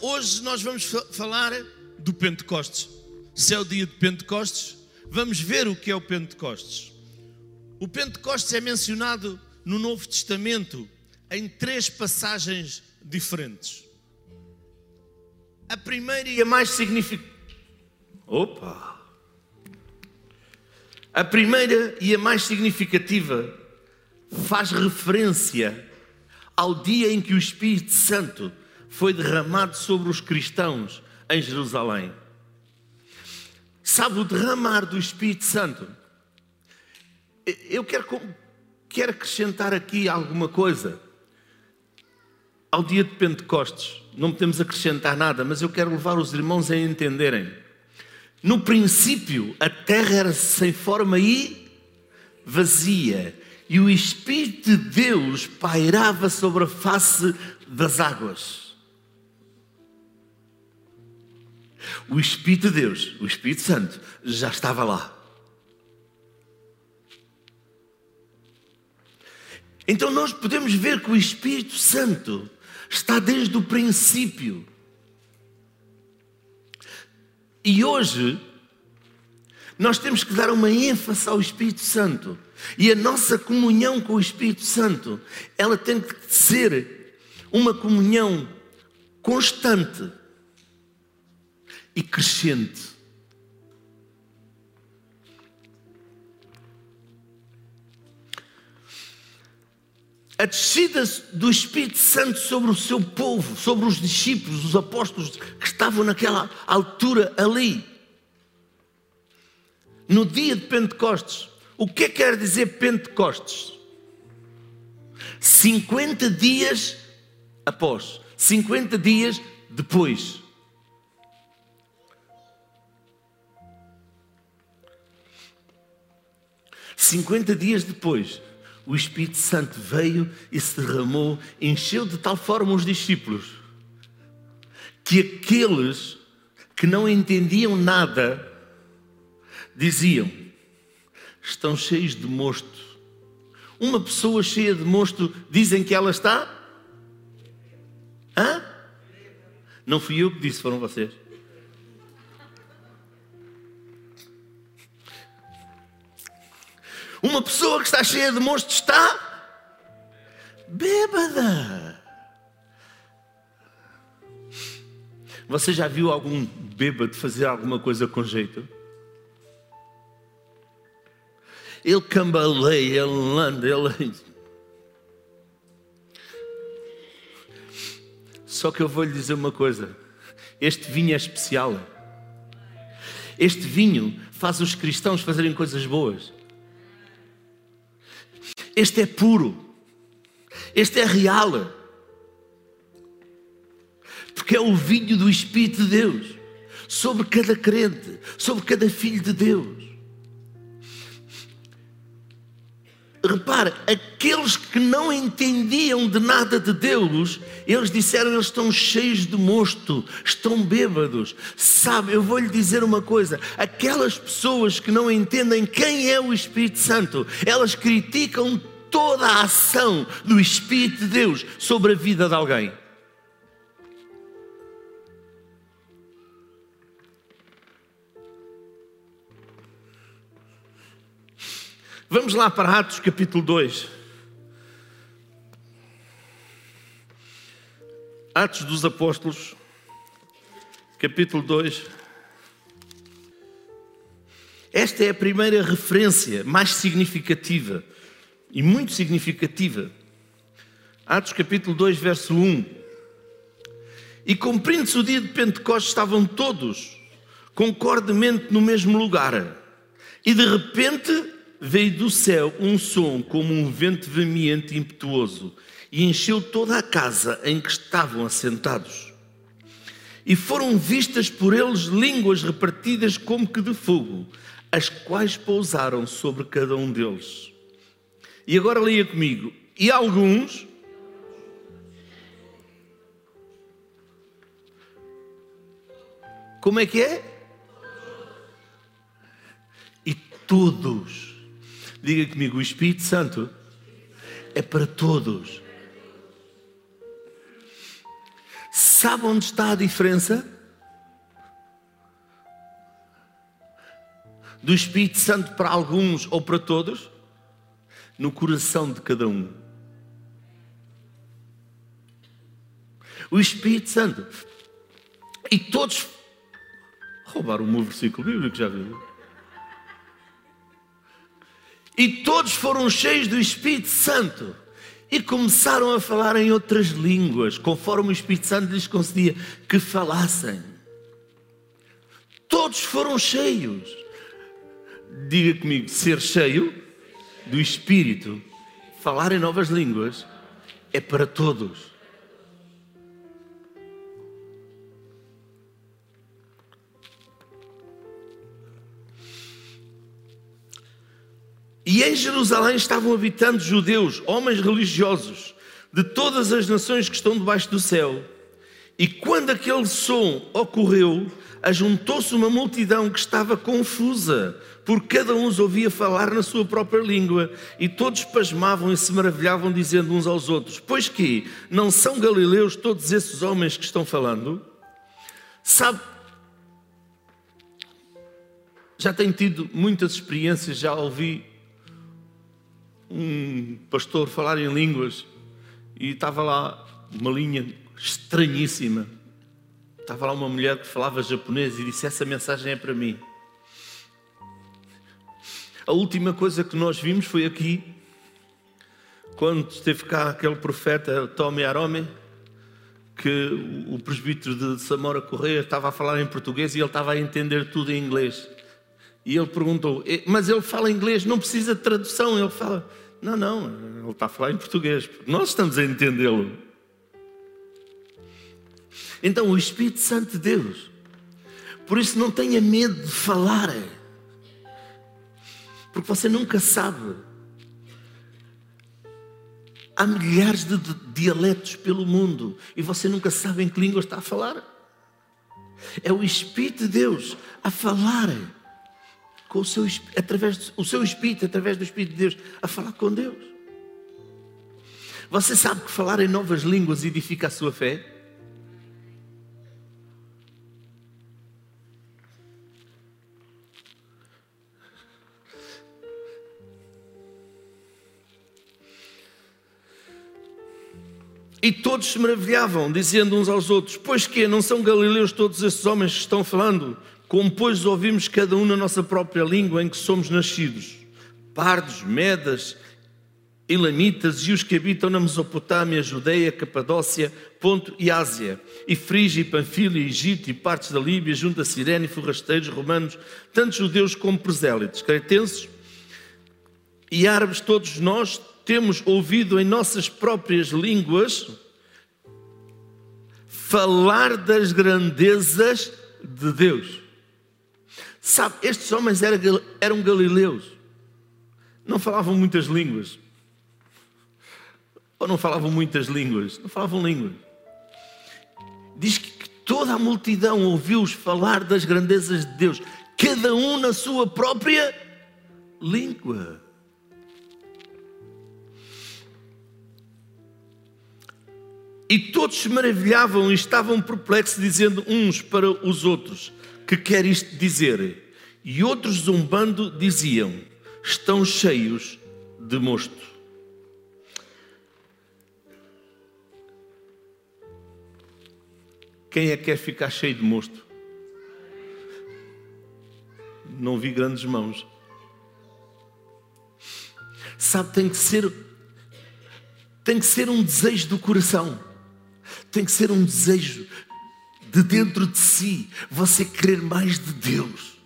Hoje nós vamos fa- falar do Pentecostes. Se é o dia de Pentecostes, vamos ver o que é o Pentecostes. O Pentecostes é mencionado no Novo Testamento em três passagens diferentes. A primeira e a mais significativa. Opa! A primeira e a mais significativa faz referência ao dia em que o Espírito Santo foi derramado sobre os cristãos em Jerusalém. Sabe o derramar do Espírito Santo? Eu quero, quero acrescentar aqui alguma coisa. Ao dia de Pentecostes, não podemos acrescentar nada, mas eu quero levar os irmãos a entenderem. No princípio, a terra era sem forma e vazia, e o Espírito de Deus pairava sobre a face das águas. O Espírito de Deus, o Espírito Santo, já estava lá. Então nós podemos ver que o Espírito Santo está desde o princípio. E hoje nós temos que dar uma ênfase ao Espírito Santo. E a nossa comunhão com o Espírito Santo, ela tem que ser uma comunhão constante e crescente. A descida do Espírito Santo sobre o seu povo, sobre os discípulos, os apóstolos que estavam naquela altura ali. No dia de Pentecostes. O que quer dizer Pentecostes? 50 dias após, 50 dias depois. Cinquenta dias depois, o Espírito Santo veio e se derramou, encheu de tal forma os discípulos que aqueles que não entendiam nada diziam: estão cheios de mosto. Uma pessoa cheia de mosto, dizem que ela está? Hã? Não fui eu que disse, foram vocês. Uma pessoa que está cheia de mosto está bêbada. Você já viu algum bêbado fazer alguma coisa com jeito? Ele cambaleia, ele anda, ele. Só que eu vou lhe dizer uma coisa: este vinho é especial. Este vinho faz os cristãos fazerem coisas boas. Este é puro. Este é real. Porque é o vinho do Espírito de Deus sobre cada crente, sobre cada filho de Deus. Repare, aqueles que não entendiam de nada de Deus, eles disseram eles estão cheios de mosto, estão bêbados. Sabe, eu vou lhe dizer uma coisa: aquelas pessoas que não entendem quem é o Espírito Santo, elas criticam toda a ação do Espírito de Deus sobre a vida de alguém. Vamos lá para Atos capítulo 2. Atos dos Apóstolos, capítulo 2. Esta é a primeira referência mais significativa e muito significativa. Atos capítulo 2, verso 1. E cumprindo-se o dia de Pentecostes, estavam todos concordemente no mesmo lugar. E de repente veio do céu um som como um vento veemente e impetuoso e encheu toda a casa em que estavam assentados. E foram vistas por eles línguas repartidas como que de fogo, as quais pousaram sobre cada um deles. E agora leia comigo. E alguns. Como é que é? E todos. Diga comigo, o Espírito Santo é para todos. Sabe onde está a diferença? Do Espírito Santo para alguns ou para todos? No coração de cada um. O Espírito Santo. E todos roubaram o meu versículo bíblico, já viu? E todos foram cheios do Espírito Santo e começaram a falar em outras línguas, conforme o Espírito Santo lhes concedia que falassem. Todos foram cheios. Diga comigo, ser cheio do Espírito, falar em novas línguas, é para todos. E em Jerusalém estavam habitando judeus, homens religiosos, de todas as nações que estão debaixo do céu. E quando aquele som ocorreu, ajuntou-se uma multidão que estava confusa, porque cada um os ouvia falar na sua própria língua, e todos pasmavam e se maravilhavam, dizendo uns aos outros: Pois que não são galileus todos esses homens que estão falando? Sabe, já tenho tido muitas experiências, já ouvi um pastor falar em línguas e estava lá uma linha estranhíssima. Estava lá uma mulher que falava japonês e disse: Essa mensagem é para mim. A última coisa que nós vimos foi aqui, quando esteve cá aquele profeta Tommy Arome, que o presbítero de Samora Correia estava a falar em português e ele estava a entender tudo em inglês. E ele perguntou: Mas ele fala inglês, não precisa de tradução. Ele fala: Não, não, ele está a falar em português. Nós estamos a entendê-lo. Então, o Espírito Santo de Deus, por isso não tenha medo de falar, porque você nunca sabe. Há milhares de dialetos pelo mundo e você nunca sabe em que língua está a falar. É o Espírito de Deus a falar com o seu, através, o seu espírito, através do Espírito de Deus, a falar com Deus. Você sabe que falar em novas línguas edifica a sua fé? E todos se maravilhavam, dizendo uns aos outros: Pois que não são galileus todos esses homens que estão falando? Como pois ouvimos cada um na nossa própria língua em que somos nascidos, pardos, medas, elamitas e os que habitam na Mesopotâmia, Judeia, Capadócia, Ponto e Ásia, e Frígia, e Egito e partes da Líbia, junto a Sirene, forrasteiros, romanos, tanto judeus como prosélitos, cretenses e árabes, todos nós temos ouvido em nossas próprias línguas falar das grandezas de Deus. Sabe, estes homens eram galileus, não falavam muitas línguas. Ou não falavam muitas línguas? Não falavam línguas. Diz que toda a multidão ouviu-os falar das grandezas de Deus, cada um na sua própria língua. E todos se maravilhavam e estavam perplexos, dizendo uns para os outros: que quer isto dizer? E outros zumbando diziam: estão cheios de mosto. Quem é que quer ficar cheio de mosto? Não vi grandes mãos. Sabe, tem que ser tem que ser um desejo do coração. Tem que ser um desejo de dentro de si, você querer mais de Deus.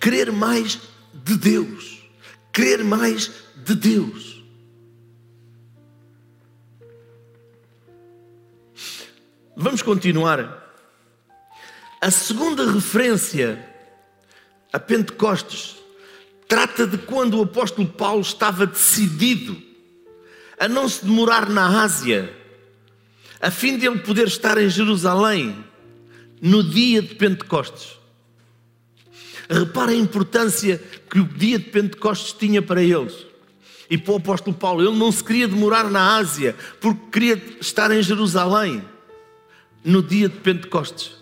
Querer mais de Deus. Querer mais de Deus. Vamos continuar. A segunda referência a Pentecostes trata de quando o apóstolo Paulo estava decidido a não se demorar na Ásia a fim de ele poder estar em Jerusalém no dia de Pentecostes. Repara a importância que o dia de Pentecostes tinha para eles. E para o apóstolo Paulo, ele não se queria demorar na Ásia, porque queria estar em Jerusalém no dia de Pentecostes.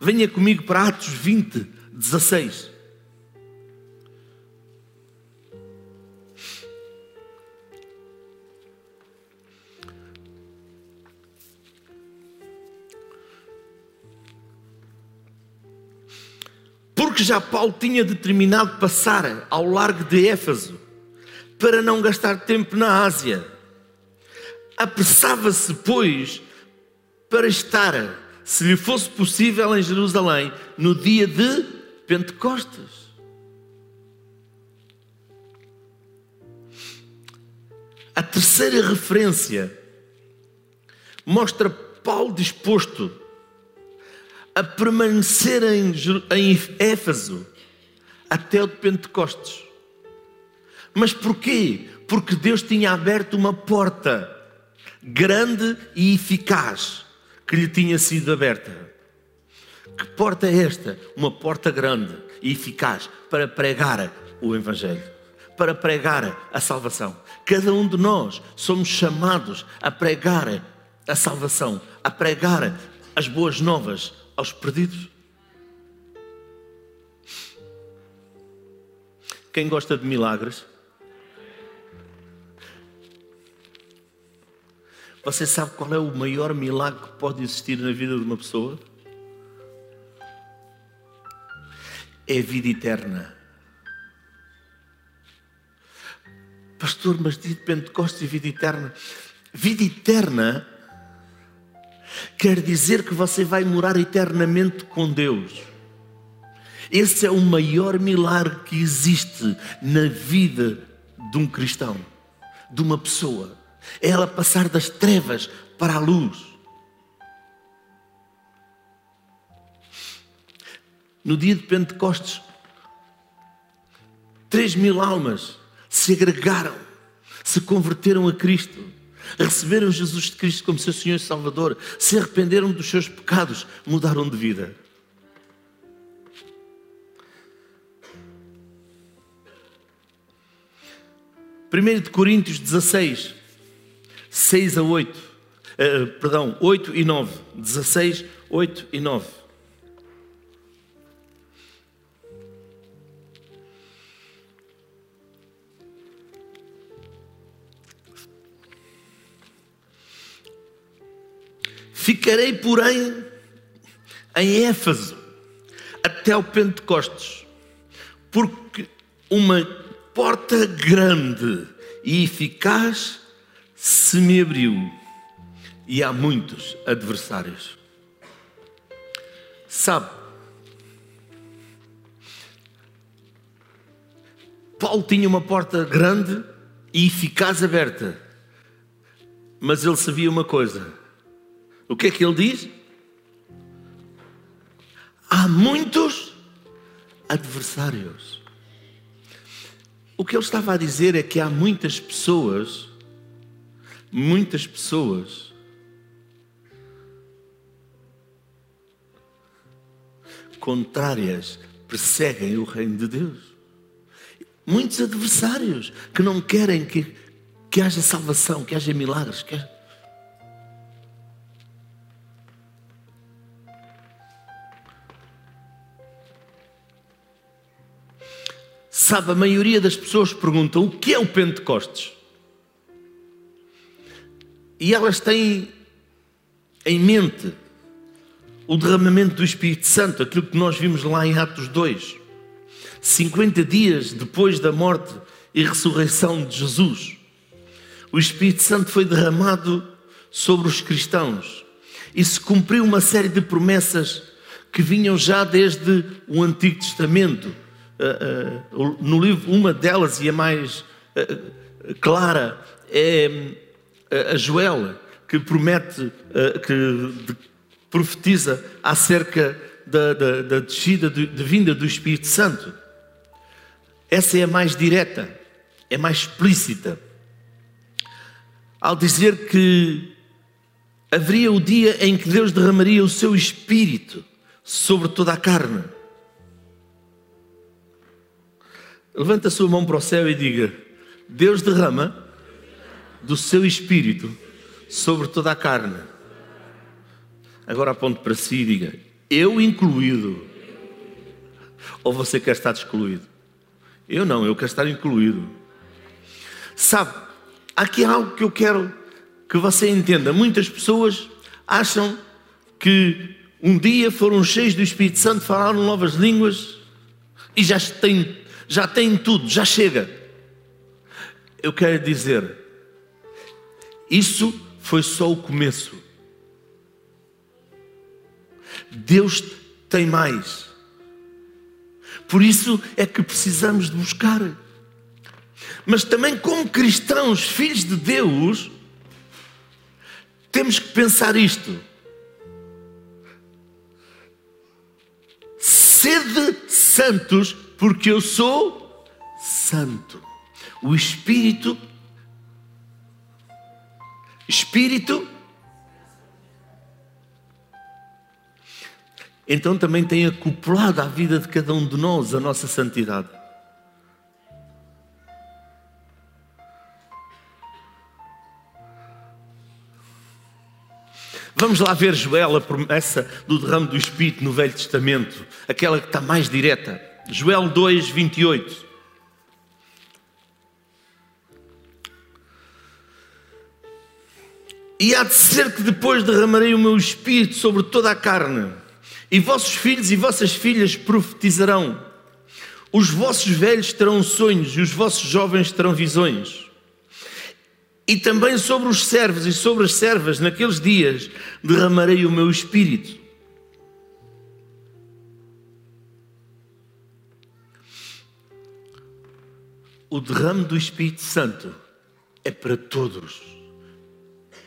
Venha comigo para Atos 20, 16. Porque já Paulo tinha determinado passar ao largo de Éfeso para não gastar tempo na Ásia. Apressava-se, pois, para estar, se lhe fosse possível, em Jerusalém no dia de Pentecostes. A terceira referência mostra Paulo disposto a permanecer em, em Éfeso até o de Pentecostes. Mas porquê? Porque Deus tinha aberto uma porta grande e eficaz que lhe tinha sido aberta. Que porta é esta? Uma porta grande e eficaz para pregar o Evangelho, para pregar a salvação. Cada um de nós somos chamados a pregar a salvação, a pregar as boas novas aos perdidos? Quem gosta de milagres? Você sabe qual é o maior milagre que pode existir na vida de uma pessoa? É a vida eterna. Pastor, mas de Pentecostes e vida eterna. Vida eterna quer dizer que você vai morar eternamente com Deus. Esse é o maior milagre que existe na vida de um cristão, de uma pessoa. É ela passar das trevas para a luz. No dia de Pentecostes, três mil almas se agregaram, se converteram a Cristo receberam Jesus Cristo como seu Senhor e Salvador, se arrependeram dos seus pecados, mudaram de vida. Primeiro de Coríntios 16, 6 a 8, uh, eh, perdão, 8 e 9, 16, 8 e 9. Ficarei, porém, em Éfeso até o Pentecostes, porque uma porta grande e eficaz se me abriu e há muitos adversários. Sabe, Paulo tinha uma porta grande e eficaz aberta, mas ele sabia uma coisa o que é que ele diz? Há muitos adversários. O que ele estava a dizer é que há muitas pessoas, muitas pessoas, contrárias, perseguem o reino de Deus. Muitos adversários que não querem que, que haja salvação, que haja milagres. Que haja... Sabe, a maioria das pessoas perguntam o que é o Pentecostes? E elas têm em mente o derramamento do Espírito Santo, aquilo que nós vimos lá em Atos 2. 50 dias depois da morte e ressurreição de Jesus, o Espírito Santo foi derramado sobre os cristãos e se cumpriu uma série de promessas que vinham já desde o Antigo Testamento no livro, uma delas e a mais uh, clara é a Joel, que promete, que profetiza acerca da, da, da descida, de, de vinda do Espírito Santo. Essa é a mais direta, é mais explícita. Ao dizer que haveria o dia em que Deus derramaria o seu Espírito sobre toda a carne. Levanta a sua mão para o céu e diga: Deus derrama do seu espírito sobre toda a carne. Agora aponte para si e diga: Eu incluído. Ou você quer estar excluído? Eu não, eu quero estar incluído. Sabe, aqui há algo que eu quero que você entenda. Muitas pessoas acham que um dia foram cheios do Espírito Santo, falaram novas línguas e já têm, já têm tudo, já chega. Eu quero dizer, isso foi só o começo. Deus tem mais. Por isso é que precisamos de buscar. Mas também, como cristãos, filhos de Deus, temos que pensar isto. Sede santos, porque eu sou santo. O Espírito Espírito. Então também tem acoplado à vida de cada um de nós a nossa santidade. Vamos lá ver Joel, a promessa do derrame do Espírito no Velho Testamento, aquela que está mais direta. Joel 2, 28. E há de ser que depois derramarei o meu espírito sobre toda a carne, e vossos filhos e vossas filhas profetizarão. Os vossos velhos terão sonhos e os vossos jovens terão visões. E também sobre os servos e sobre as servas, naqueles dias, derramarei o meu espírito. O derrame do Espírito Santo é para todos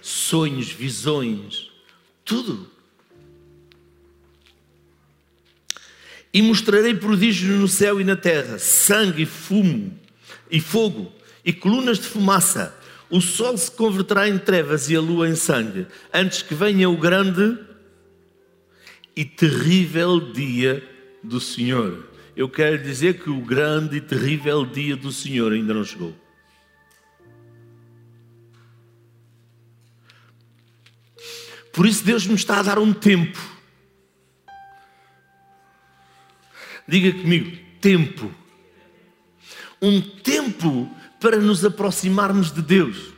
sonhos, visões, tudo. E mostrarei prodígios no céu e na terra: sangue, fumo e fogo e colunas de fumaça. O sol se converterá em trevas e a lua em sangue, antes que venha o grande e terrível dia do Senhor. Eu quero dizer que o grande e terrível dia do Senhor ainda não chegou. Por isso Deus nos está a dar um tempo. Diga comigo, tempo. Um tempo para nos aproximarmos de Deus.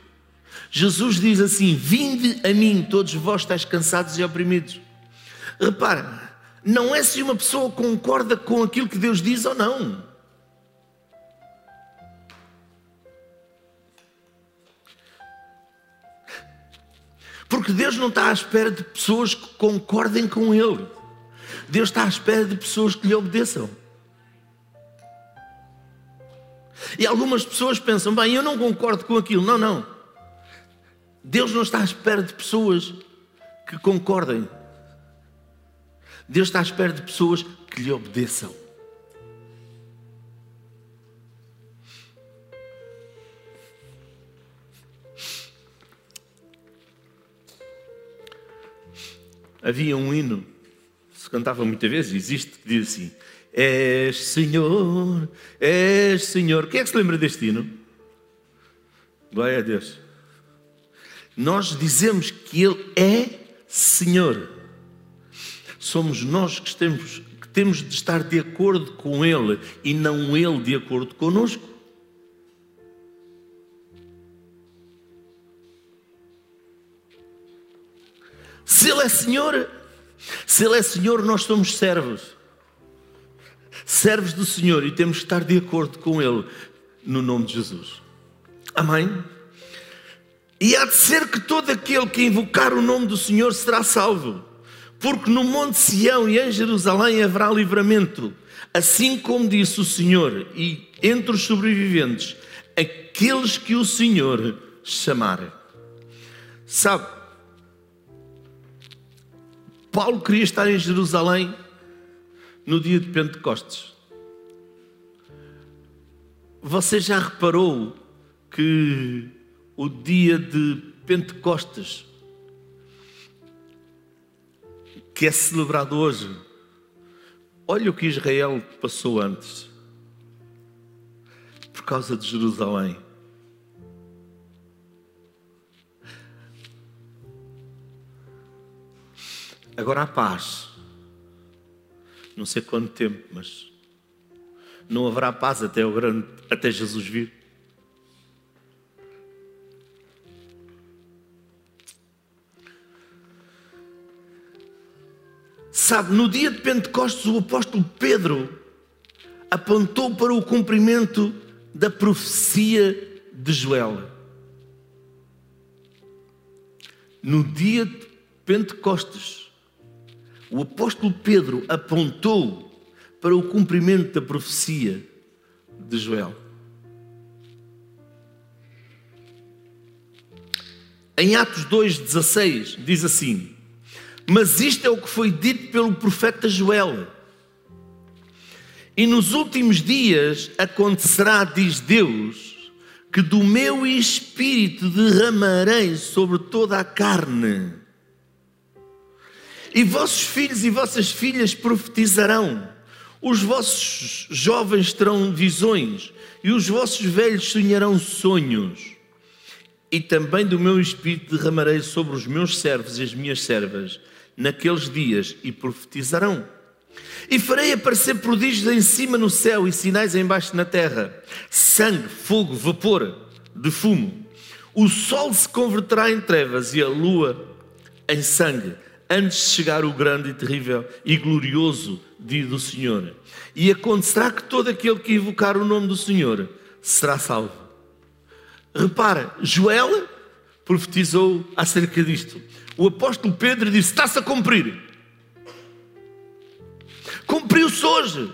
Jesus diz assim: Vinde a mim, todos vós estáis cansados e oprimidos. Repara, não é se uma pessoa concorda com aquilo que Deus diz ou não. Porque Deus não está à espera de pessoas que concordem com Ele. Deus está à espera de pessoas que lhe obedeçam. E algumas pessoas pensam, bem, eu não concordo com aquilo. Não, não. Deus não está à espera de pessoas que concordem. Deus está à espera de pessoas que lhe obedeçam. havia um hino, se cantava muitas vezes, existe, que diz assim: És Senhor, és Senhor. Quem é que se lembra deste hino? Glória a Deus. Nós dizemos que Ele é Senhor. Somos nós que temos, que temos de estar de acordo com Ele e não Ele de acordo conosco. Se Ele é Senhor, se Ele é Senhor, nós somos servos. Servos do Senhor e temos que estar de acordo com Ele, no nome de Jesus. Amém? E há de ser que todo aquele que invocar o nome do Senhor será salvo, porque no Monte Sião e em Jerusalém haverá livramento, assim como disse o Senhor, e entre os sobreviventes, aqueles que o Senhor chamar. Sabe, Paulo queria estar em Jerusalém no dia de Pentecostes. Você já reparou que o dia de Pentecostes, que é celebrado hoje, olha o que Israel passou antes. por causa de Jerusalém. Agora há paz. Não sei quanto tempo, mas não haverá paz até, grande, até Jesus vir. Sabe, no dia de Pentecostes, o apóstolo Pedro apontou para o cumprimento da profecia de Joel. No dia de Pentecostes, o apóstolo Pedro apontou para o cumprimento da profecia de Joel. Em Atos 2,16 diz assim: Mas isto é o que foi dito pelo profeta Joel. E nos últimos dias acontecerá, diz Deus, que do meu espírito derramarei sobre toda a carne e vossos filhos e vossas filhas profetizarão, os vossos jovens terão visões, e os vossos velhos sonharão sonhos. E também do meu espírito derramarei sobre os meus servos e as minhas servas naqueles dias e profetizarão. E farei aparecer prodígios em cima no céu e sinais embaixo na terra: sangue, fogo, vapor de fumo. O sol se converterá em trevas e a lua em sangue antes de chegar o grande e terrível e glorioso dia do Senhor. E acontecerá que todo aquele que invocar o nome do Senhor será salvo. Repara, Joel profetizou acerca disto. O apóstolo Pedro disse: está-se a cumprir. Cumpriu-se hoje.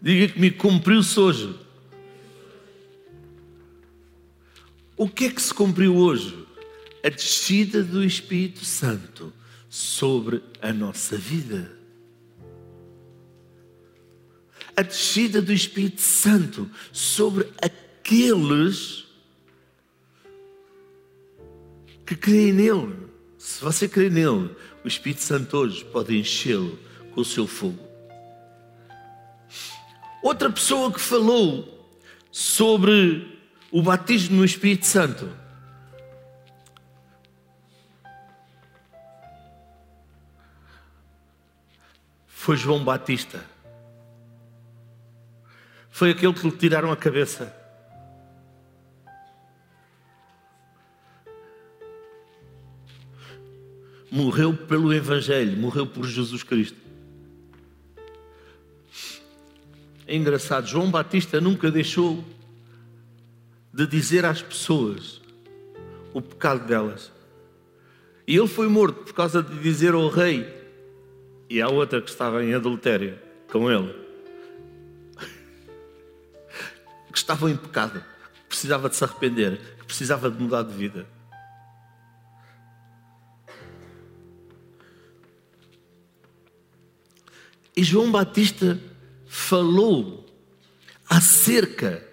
Diga comigo, cumpriu-se hoje. O que é que se cumpriu hoje? A descida do Espírito Santo sobre a nossa vida. A descida do Espírito Santo sobre aqueles que creem nele. Se você crê nele, o Espírito Santo hoje pode enchê-lo com o seu fogo. Outra pessoa que falou sobre o batismo no Espírito Santo. Foi João Batista. Foi aquele que lhe tiraram a cabeça. Morreu pelo Evangelho, morreu por Jesus Cristo. É engraçado, João Batista nunca deixou de dizer às pessoas o pecado delas. E ele foi morto por causa de dizer ao rei e à outra que estava em adultério com ele, que estavam em pecado, que precisava de se arrepender, que precisava de mudar de vida. E João Batista falou acerca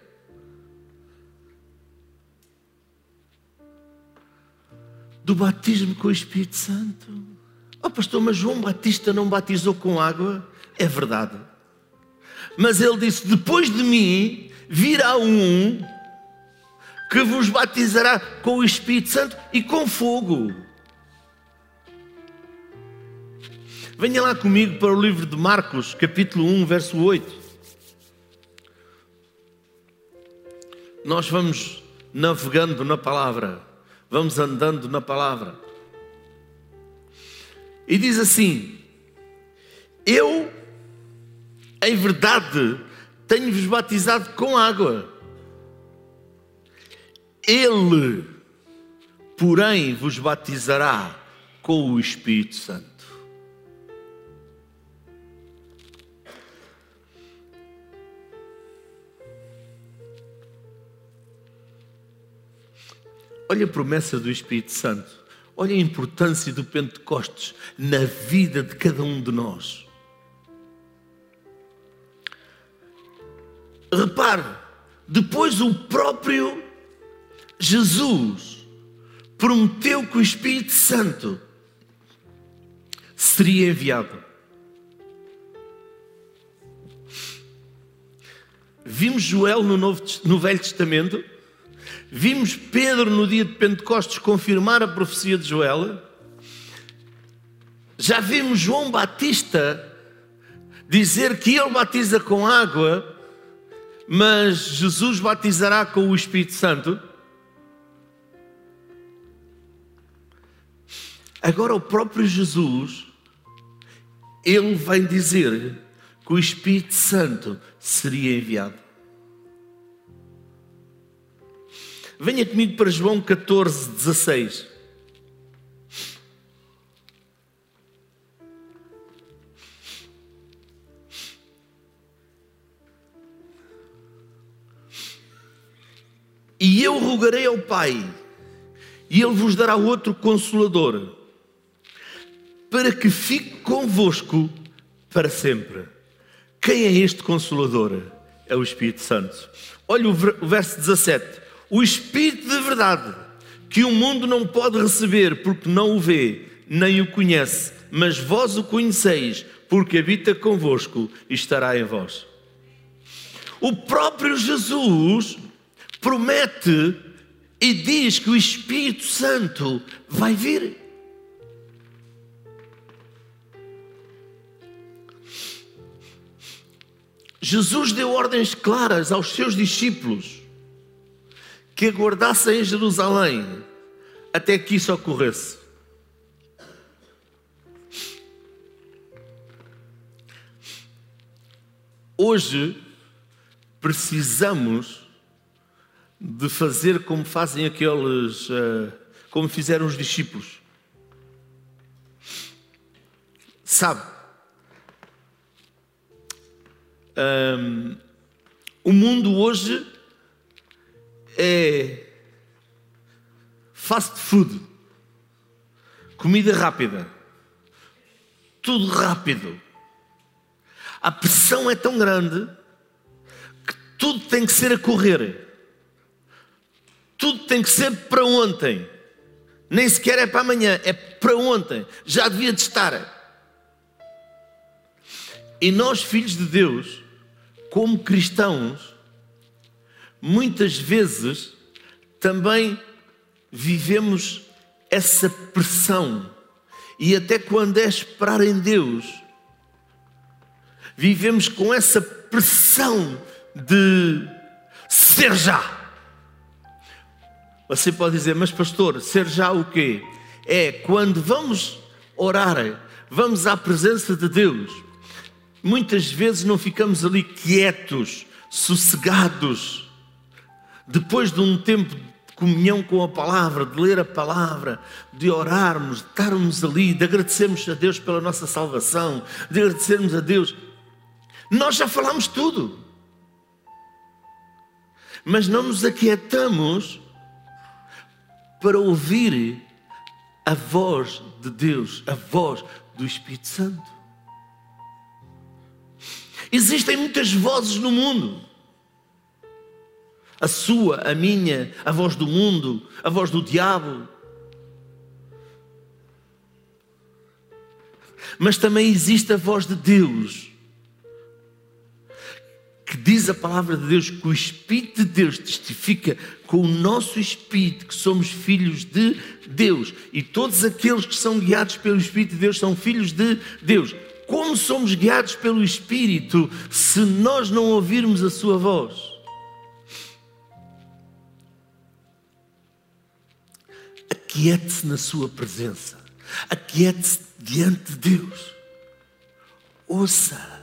do batismo com o Espírito Santo. Oh, pastor, mas João Batista não batizou com água? É verdade. Mas ele disse: Depois de mim virá um que vos batizará com o Espírito Santo e com fogo. Venha lá comigo para o livro de Marcos, capítulo 1, verso 8. Nós vamos navegando na palavra vamos andando na palavra. E diz assim: Eu, em verdade, tenho-vos batizado com água. Ele, porém, vos batizará com o Espírito Santo. Olha a promessa do Espírito Santo. Olha a importância do Pentecostes na vida de cada um de nós. Repare, depois o próprio Jesus prometeu que o Espírito Santo seria enviado. vimos Joel no, Novo, no Velho Testamento, vimos Pedro no dia de Pentecostes confirmar a profecia de Joel, já vimos João Batista dizer que ele batiza com água, mas Jesus batizará com o Espírito Santo. Agora, o próprio Jesus, ele vai dizer que o Espírito Santo seria enviado. Venha comigo para João 14, 16. E eu rogarei ao Pai, e Ele vos dará outro consolador, para que fique convosco para sempre. Quem é este consolador? É o Espírito Santo. Olha o verso 17. O Espírito de verdade, que o mundo não pode receber porque não o vê, nem o conhece, mas vós o conheceis, porque habita convosco e estará em vós. O próprio Jesus promete e diz que o Espírito Santo vai vir. Jesus deu ordens claras aos seus discípulos que aguardassem em Jerusalém até que isso ocorresse. Hoje precisamos de fazer como fazem aqueles, eh, como fizeram os discípulos. Sabe, um, o mundo hoje é fast food, comida rápida, tudo rápido. A pressão é tão grande que tudo tem que ser a correr. Tudo tem que ser para ontem. Nem sequer é para amanhã, é para ontem. Já devia de estar. E nós, filhos de Deus, como cristãos, muitas vezes também vivemos essa pressão. E até quando é esperar em Deus, vivemos com essa pressão de ser já. Você pode dizer, mas pastor, ser já o quê? É quando vamos orar, vamos à presença de Deus Muitas vezes não ficamos ali quietos, sossegados, depois de um tempo de comunhão com a palavra, de ler a palavra, de orarmos, de estarmos ali, de agradecermos a Deus pela nossa salvação, de agradecermos a Deus. Nós já falamos tudo, mas não nos aquietamos para ouvir a voz de Deus, a voz do Espírito Santo. Existem muitas vozes no mundo. A sua, a minha, a voz do mundo, a voz do diabo. Mas também existe a voz de Deus. Que diz a palavra de Deus que o Espírito de Deus testifica com o nosso Espírito que somos filhos de Deus. E todos aqueles que são guiados pelo Espírito de Deus são filhos de Deus. Como somos guiados pelo Espírito se nós não ouvirmos a Sua voz? Aquiete-se na Sua presença, aquiete-se diante de Deus, ouça.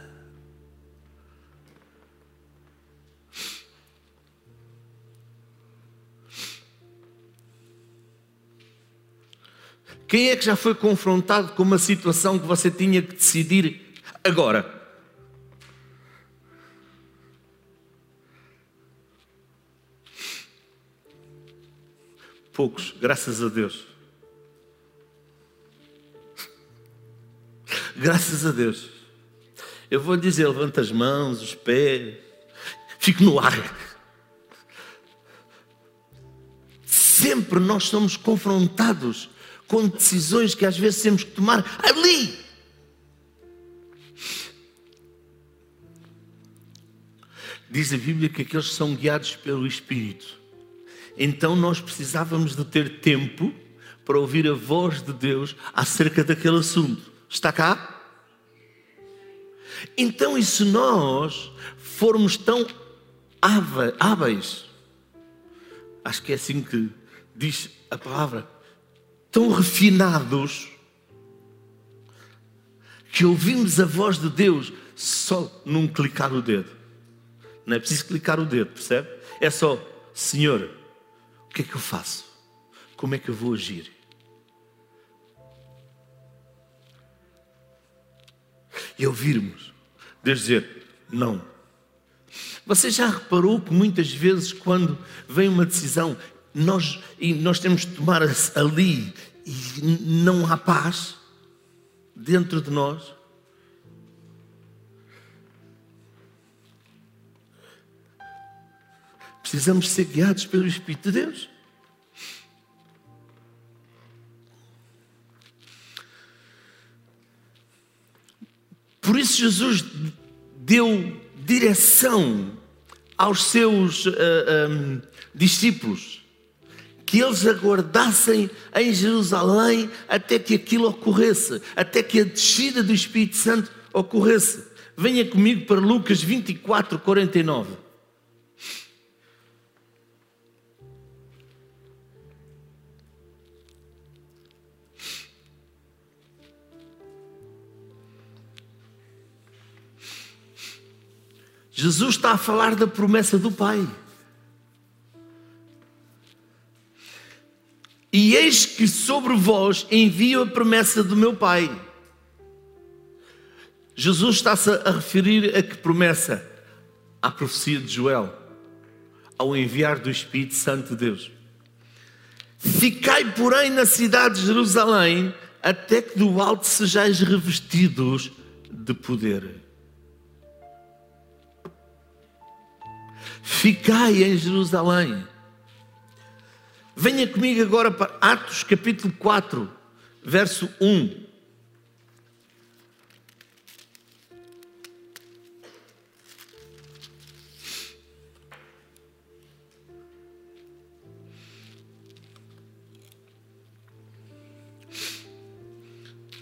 Quem é que já foi confrontado com uma situação que você tinha que decidir agora? Poucos, graças a Deus. Graças a Deus. Eu vou dizer, levanta as mãos, os pés, fique no ar. Sempre nós somos confrontados com decisões que às vezes temos que tomar ali. Diz a Bíblia que aqueles são guiados pelo Espírito. Então nós precisávamos de ter tempo para ouvir a voz de Deus acerca daquele assunto. Está cá? Então, e se nós formos tão hábeis, acho que é assim que diz a palavra, tão refinados, que ouvimos a voz de Deus só num clicar o dedo. Não é preciso clicar o dedo, percebe? É só, Senhor, o que é que eu faço? Como é que eu vou agir? E ouvirmos Deus dizer, não. Você já reparou que muitas vezes, quando vem uma decisão, nós, e nós temos de tomar ali e não há paz dentro de nós? Precisamos ser guiados pelo Espírito de Deus. Por isso, Jesus deu direção aos seus uh, eh, um, ehm, discípulos que eles aguardassem em Jerusalém até que aquilo ocorresse, até que a descida do Espírito Santo ocorresse. Venha comigo para Lucas 24, 49. Jesus está a falar da promessa do Pai. E eis que sobre vós envio a promessa do meu Pai. Jesus está-se a referir a que promessa? À profecia de Joel, ao enviar do Espírito Santo de Deus. Ficai, porém, na cidade de Jerusalém, até que do alto sejais revestidos de poder. Ficai em Jerusalém. Venha comigo agora para Atos capítulo 4, verso 1.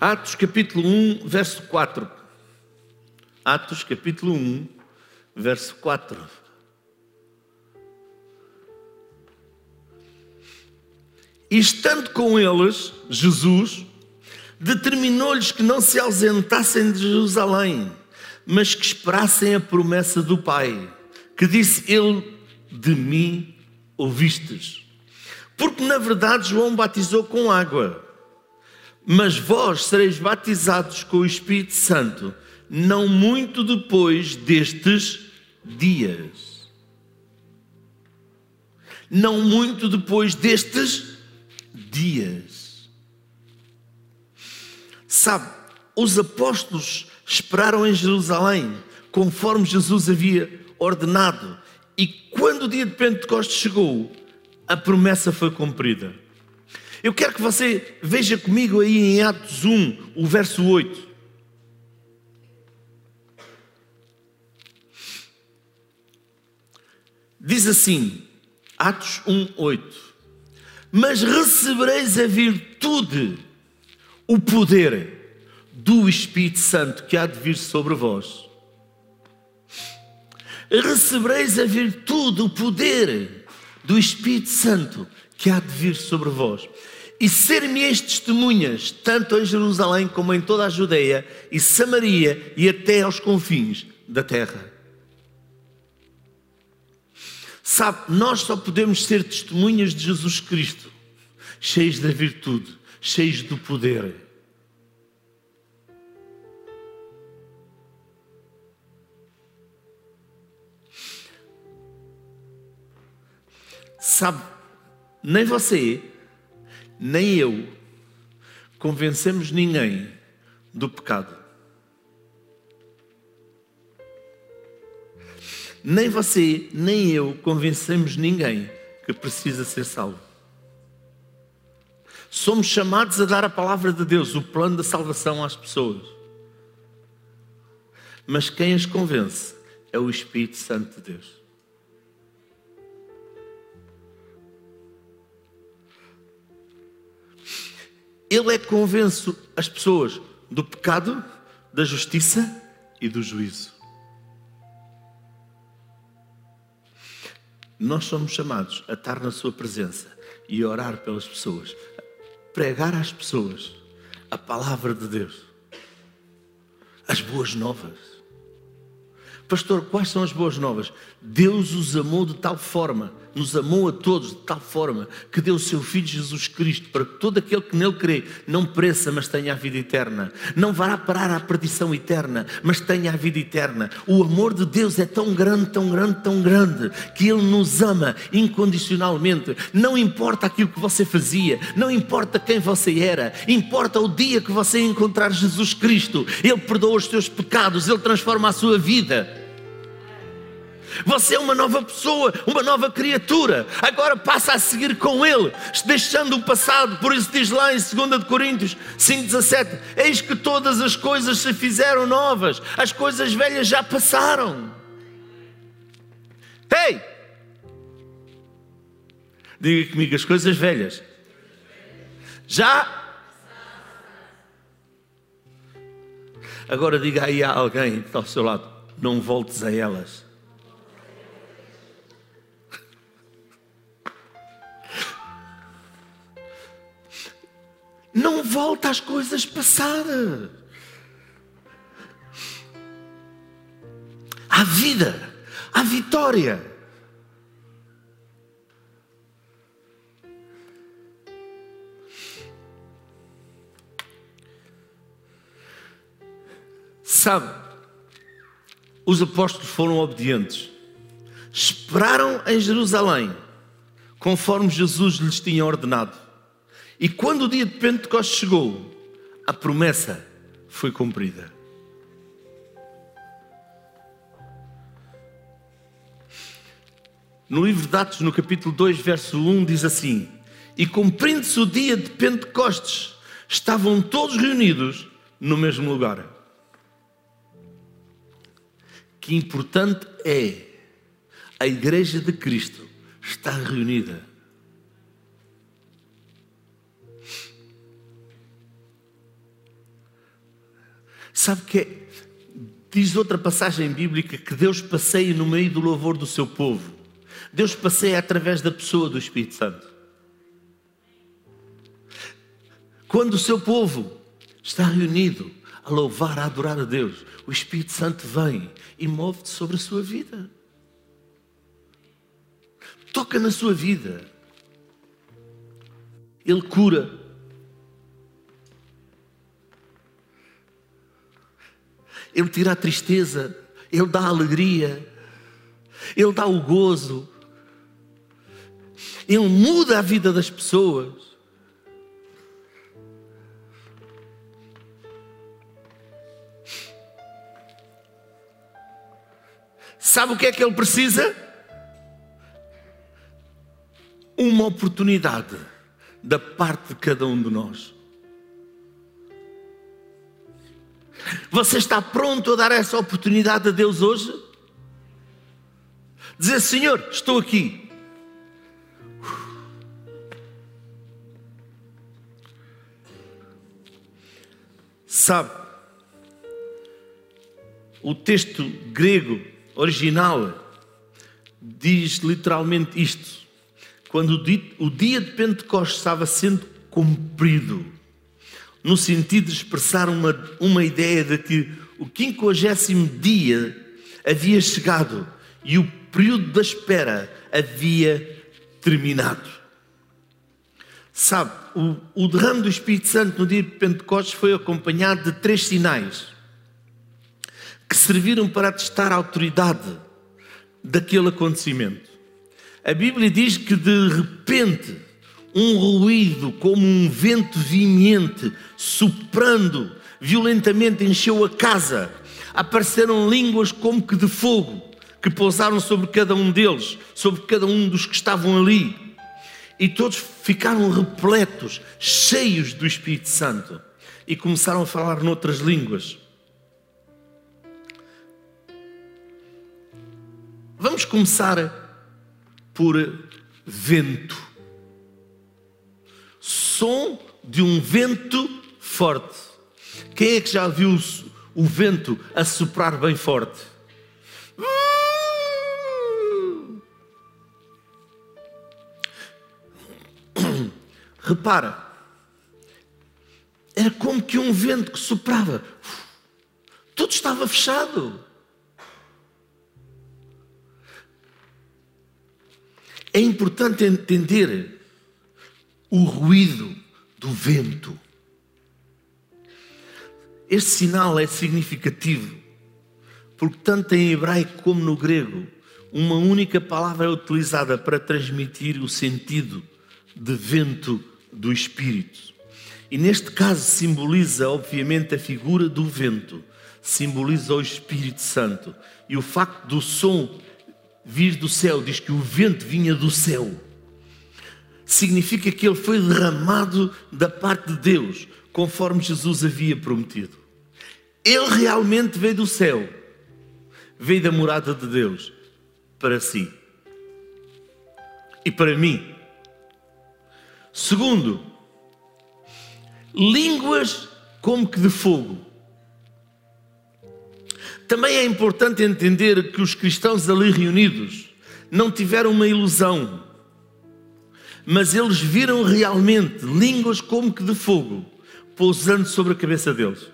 Atos capítulo 1, verso 4. Atos capítulo 1, verso 4. E estando com eles, Jesus determinou-lhes que não se ausentassem de Jerusalém, mas que esperassem a promessa do Pai, que disse ele: De mim ouvistes. Porque na verdade João batizou com água, mas vós sereis batizados com o Espírito Santo, não muito depois destes dias. Não muito depois destes dias. Sabe, os apóstolos esperaram em Jerusalém, conforme Jesus havia ordenado, e quando o dia de Pentecostes chegou, a promessa foi cumprida. Eu quero que você veja comigo aí em Atos 1, o verso 8. Diz assim, Atos 1, 8 mas recebereis a virtude, o poder do Espírito Santo que há de vir sobre vós. Recebereis a virtude, o poder do Espírito Santo que há de vir sobre vós. E ser-me-eis testemunhas, tanto em Jerusalém como em toda a Judeia e Samaria e até aos confins da terra. Sabe, nós só podemos ser testemunhas de Jesus Cristo, cheios da virtude, cheios do poder. Sabe, nem você, nem eu convencemos ninguém do pecado. Nem você, nem eu convencemos ninguém que precisa ser salvo. Somos chamados a dar a palavra de Deus, o plano da salvação às pessoas. Mas quem as convence é o Espírito Santo de Deus. Ele é que convence as pessoas do pecado, da justiça e do juízo. Nós somos chamados a estar na Sua presença e orar pelas pessoas, pregar às pessoas a palavra de Deus, as boas novas. Pastor, quais são as boas novas? Deus os amou de tal forma, nos amou a todos de tal forma, que deu o seu Filho Jesus Cristo para que todo aquele que nele crê não pereça, mas tenha a vida eterna. Não vá parar à perdição eterna, mas tenha a vida eterna. O amor de Deus é tão grande, tão grande, tão grande, que Ele nos ama incondicionalmente. Não importa aquilo que você fazia, não importa quem você era, importa o dia que você encontrar Jesus Cristo. Ele perdoa os seus pecados, Ele transforma a sua vida. Você é uma nova pessoa, uma nova criatura. Agora passa a seguir com Ele, deixando o passado. Por isso diz lá em 2 Coríntios 5,17: Eis que todas as coisas se fizeram novas, as coisas velhas já passaram. Ei! Diga comigo, as coisas velhas já. Agora diga aí a alguém que está ao seu lado: não voltes a elas. Volta às coisas passadas. À vida, à vitória. Sabe, os apóstolos foram obedientes, esperaram em Jerusalém, conforme Jesus lhes tinha ordenado. E quando o dia de Pentecostes chegou, a promessa foi cumprida. No livro de Atos, no capítulo 2, verso 1, diz assim: E cumprindo-se o dia de Pentecostes, estavam todos reunidos no mesmo lugar. Que importante é a Igreja de Cristo estar reunida Sabe que? Diz outra passagem bíblica que Deus passeia no meio do louvor do seu povo. Deus passeia através da pessoa do Espírito Santo. Quando o seu povo está reunido a louvar, a adorar a Deus, o Espírito Santo vem e move-te sobre a sua vida. Toca na sua vida. Ele cura, Ele tira a tristeza, Ele dá a alegria, Ele dá o gozo, Ele muda a vida das pessoas. Sabe o que é que Ele precisa? Uma oportunidade da parte de cada um de nós. Você está pronto a dar essa oportunidade a Deus hoje? Dizer, Senhor, estou aqui. Sabe, o texto grego original diz literalmente isto. Quando o dia de Pentecostes estava sendo cumprido, no sentido de expressar uma, uma ideia de que o quinquagésimo dia havia chegado e o período da espera havia terminado. Sabe, o, o derrame do Espírito Santo no dia de Pentecostes foi acompanhado de três sinais que serviram para testar a autoridade daquele acontecimento. A Bíblia diz que de repente um ruído como um vento vimiente, soprando violentamente, encheu a casa. Apareceram línguas como que de fogo, que pousaram sobre cada um deles, sobre cada um dos que estavam ali. E todos ficaram repletos, cheios do Espírito Santo, e começaram a falar noutras línguas. Vamos começar por vento. Som de um vento forte. Quem é que já viu o vento a soprar bem forte? Repara, era como que um vento que soprava. Tudo estava fechado. É importante entender o ruído do vento. Este sinal é significativo, porque tanto em hebraico como no grego, uma única palavra é utilizada para transmitir o sentido de vento do Espírito. E neste caso simboliza, obviamente, a figura do vento, simboliza o Espírito Santo. E o facto do som vir do céu, diz que o vento vinha do céu, significa que ele foi derramado da parte de Deus, conforme Jesus havia prometido. Ele realmente veio do céu, veio da morada de Deus para si e para mim. Segundo, línguas como que de fogo. Também é importante entender que os cristãos ali reunidos não tiveram uma ilusão, mas eles viram realmente línguas como que de fogo pousando sobre a cabeça deles.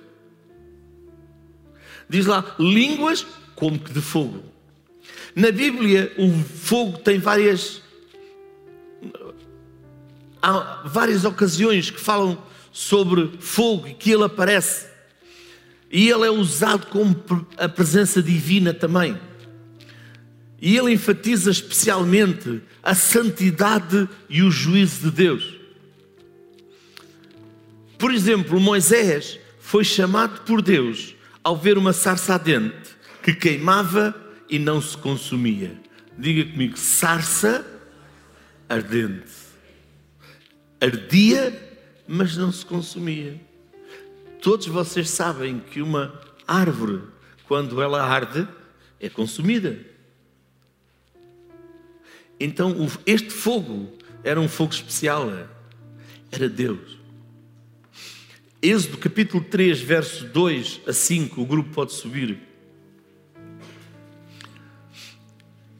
Diz lá, línguas como que de fogo. Na Bíblia, o fogo tem várias. Há várias ocasiões que falam sobre fogo e que ele aparece. E ele é usado como a presença divina também. E ele enfatiza especialmente a santidade e o juízo de Deus. Por exemplo, Moisés foi chamado por Deus ao ver uma sarça ardente que queimava e não se consumia. Diga comigo, sarça ardente. Ardia, mas não se consumia. Todos vocês sabem que uma árvore, quando ela arde, é consumida. Então, este fogo era um fogo especial, era Deus. Êxodo capítulo 3, verso 2 a 5, o grupo pode subir.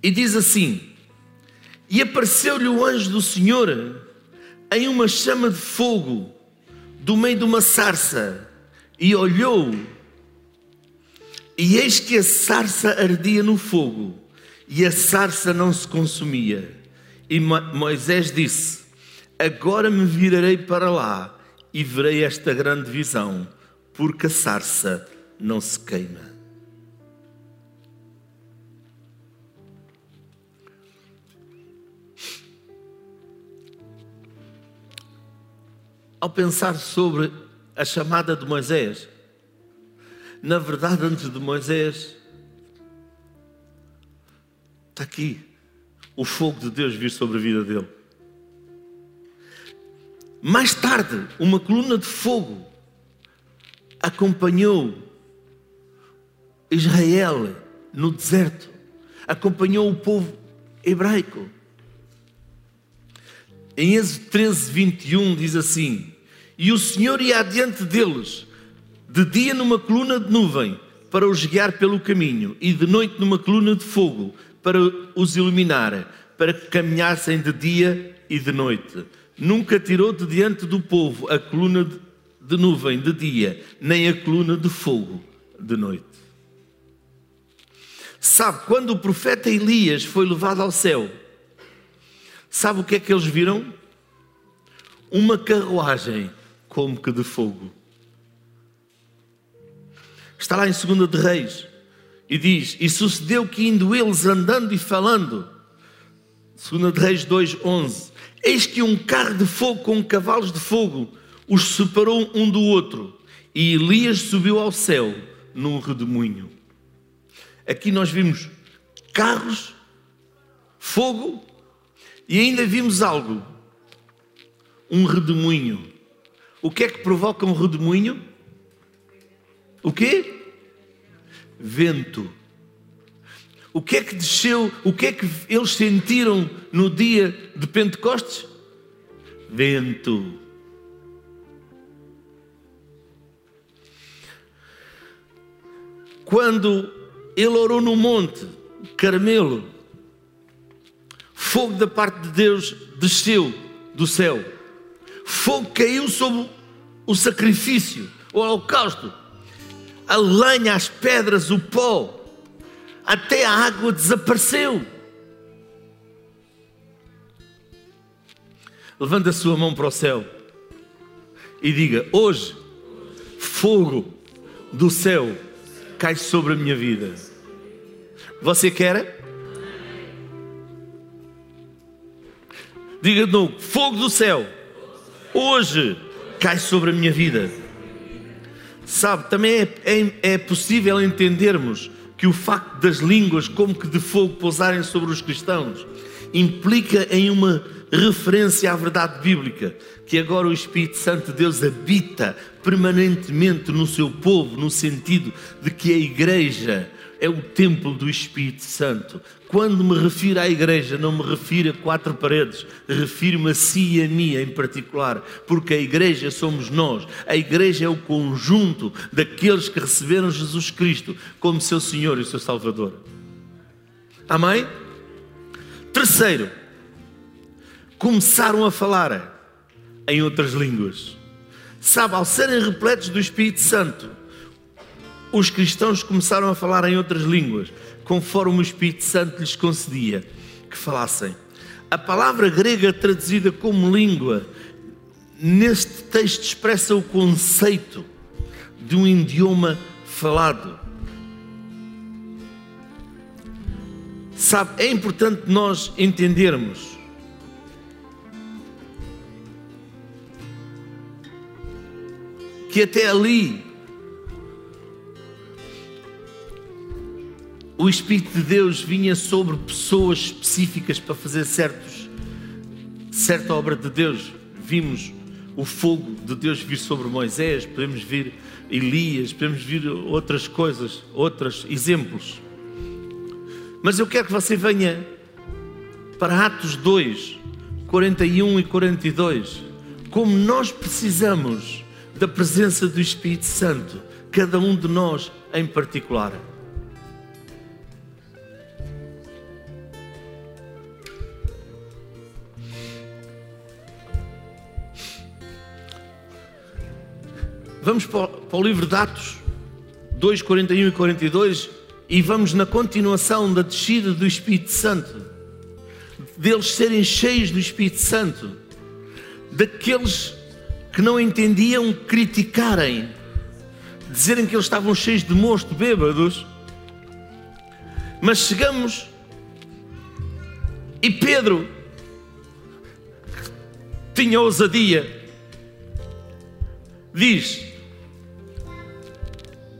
E diz assim: E apareceu-lhe o anjo do Senhor em uma chama de fogo do meio de uma sarça e olhou, e eis que a sarça ardia no fogo, e a sarça não se consumia. E Moisés disse: Agora me virarei para lá e verei esta grande visão, porque a sarça não se queima. Ao pensar sobre a chamada de Moisés. Na verdade, antes de Moisés, está aqui o fogo de Deus vir sobre a vida dele. Mais tarde, uma coluna de fogo acompanhou Israel no deserto, acompanhou o povo hebraico. Em Êxodo 13, 21 diz assim: e o Senhor ia adiante deles, de dia numa coluna de nuvem, para os guiar pelo caminho, e de noite numa coluna de fogo, para os iluminar, para que caminhassem de dia e de noite. Nunca tirou de diante do povo a coluna de nuvem de dia, nem a coluna de fogo de noite. Sabe, quando o profeta Elias foi levado ao céu, sabe o que é que eles viram? Uma carruagem como que de fogo. Está lá em 2 de Reis e diz: E sucedeu que indo eles andando e falando, 2 de Reis 2:11, eis que um carro de fogo com cavalos de fogo os separou um do outro, e Elias subiu ao céu num redemoinho. Aqui nós vimos carros, fogo e ainda vimos algo, um redemoinho. O que é que provoca um redemoinho? O quê? Vento. O que é que desceu, o que é que eles sentiram no dia de Pentecostes? Vento. Quando ele orou no monte Carmelo, fogo da parte de Deus desceu do céu. Fogo caiu sobre o sacrifício, o holocausto, a lenha, as pedras, o pó, até a água desapareceu. Levanta a sua mão para o céu e diga: Hoje, fogo do céu cai sobre a minha vida. Você quer? Diga de novo: fogo do céu, hoje cai sobre a minha vida. Sabe, também é, é, é possível entendermos que o facto das línguas como que de fogo pousarem sobre os cristãos implica em uma referência à verdade bíblica, que agora o Espírito Santo de Deus habita permanentemente no seu povo, no sentido de que a igreja é o templo do Espírito Santo. Quando me refiro à igreja, não me refiro a quatro paredes, refiro-me a si e a mim em particular, porque a igreja somos nós. A igreja é o conjunto daqueles que receberam Jesus Cristo como seu Senhor e seu Salvador. Amém? Terceiro, começaram a falar em outras línguas. Sabe, ao serem repletos do Espírito Santo, os cristãos começaram a falar em outras línguas conforme o Espírito Santo lhes concedia que falassem. A palavra grega traduzida como língua, neste texto expressa o conceito de um idioma falado. Sabe, é importante nós entendermos que até ali o Espírito de Deus vinha sobre pessoas específicas para fazer certos, certa obra de Deus. Vimos o fogo de Deus vir sobre Moisés, podemos vir Elias, podemos vir outras coisas, outros exemplos. Mas eu quero que você venha para Atos 2, 41 e 42. Como nós precisamos da presença do Espírito Santo, cada um de nós em particular. Vamos para o livro de Atos 2, 41 e 42 e vamos na continuação da descida do Espírito Santo, deles serem cheios do Espírito Santo, daqueles que não entendiam criticarem, dizerem que eles estavam cheios de mosto, bêbados. Mas chegamos e Pedro tinha ousadia, diz: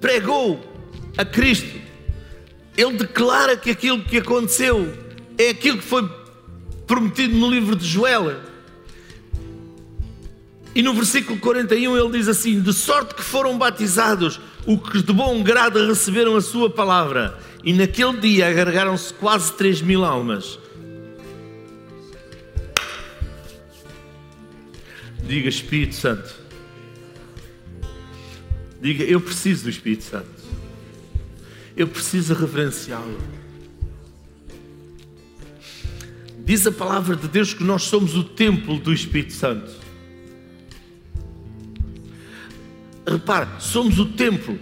pregou a Cristo, ele declara que aquilo que aconteceu é aquilo que foi prometido no livro de Joel. E no versículo 41 ele diz assim: De sorte que foram batizados os que de bom grado receberam a sua palavra, e naquele dia agregaram-se quase 3 mil almas. Diga Espírito Santo, Diga, eu preciso do Espírito Santo. Eu preciso reverenciá-lo. Diz a palavra de Deus que nós somos o templo do Espírito Santo. Repare, somos o templo.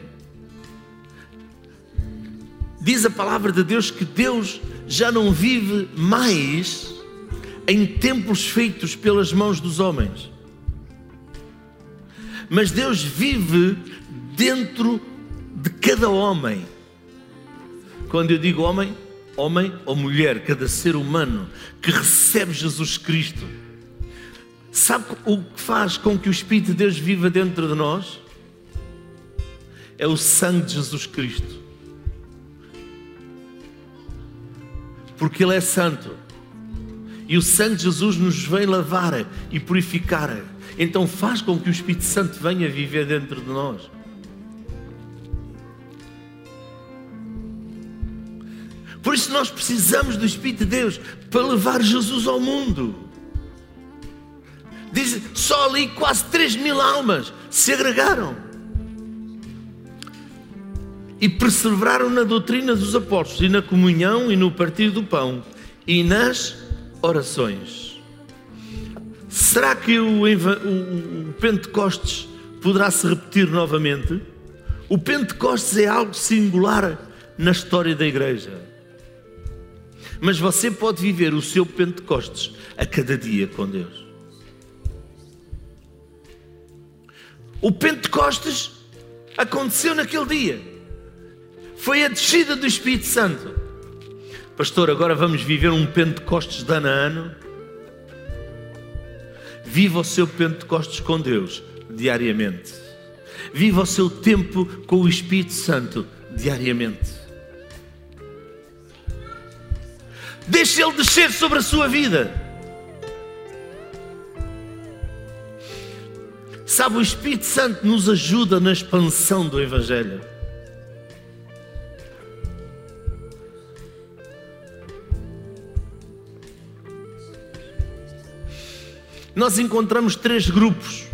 Diz a palavra de Deus que Deus já não vive mais em templos feitos pelas mãos dos homens. Mas Deus vive dentro de cada homem. Quando eu digo homem, homem ou mulher, cada ser humano que recebe Jesus Cristo. Sabe o que faz com que o Espírito de Deus viva dentro de nós? É o sangue de Jesus Cristo. Porque Ele é santo. E o sangue de Jesus nos vem lavar e purificar. Então faz com que o Espírito Santo venha viver dentro de Por isso nós precisamos do Espírito de Deus para levar Jesus ao mundo. Diz, só ali quase 3 mil almas se agregaram e perseveraram na doutrina dos apóstolos, e na comunhão, e no partir do pão, e nas orações. Será que o, o, Pentecostes poderá se repetir novamente? O Pentecostes é algo singular na história da igreja. Mas você pode viver o seu Pentecostes a cada dia com Deus. O Pentecostes aconteceu naquele dia. Foi a descida do Espírito Santo. Pastor, agora vamos viver um Pentecostes de ano a ano. Viva o seu Pentecostes com Deus diariamente. Viva o seu tempo com o Espírito Santo diariamente. Deixe Ele descer sobre a sua vida. Sabe, o Espírito Santo nos ajuda na expansão do Evangelho. Nós encontramos três grupos.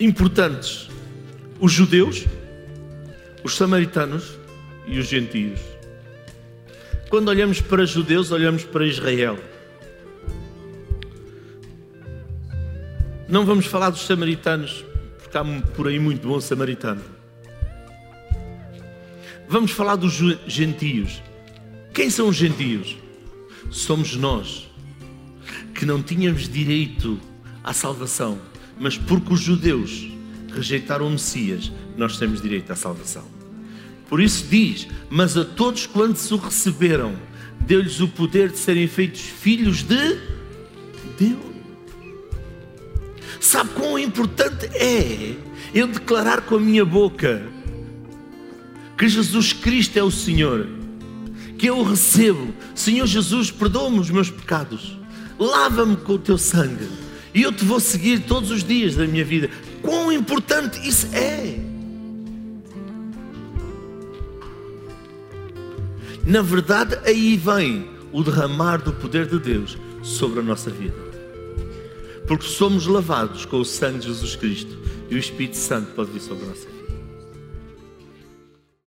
Importantes: os judeus, os samaritanos e os gentios. Quando olhamos para judeus, olhamos para Israel. Não vamos falar dos samaritanos, porque há por aí muito bom samaritano. Vamos falar dos gentios. Quem são os gentios? Somos nós que não tínhamos direito à salvação, mas porque os judeus rejeitaram o Messias, nós temos direito à salvação. Por isso diz: Mas a todos quantos o receberam, deu-lhes o poder de serem feitos filhos de Deus. Sabe quão importante é eu declarar com a minha boca que Jesus Cristo é o Senhor, que eu recebo. Senhor Jesus, perdoa-me os meus pecados, lava-me com o teu sangue e eu te vou seguir todos os dias da minha vida. Quão importante isso é! Na verdade, aí vem o derramar do poder de Deus sobre a nossa vida. Porque somos lavados com o sangue de Jesus Cristo e o Espírito Santo pode vir sobre vida.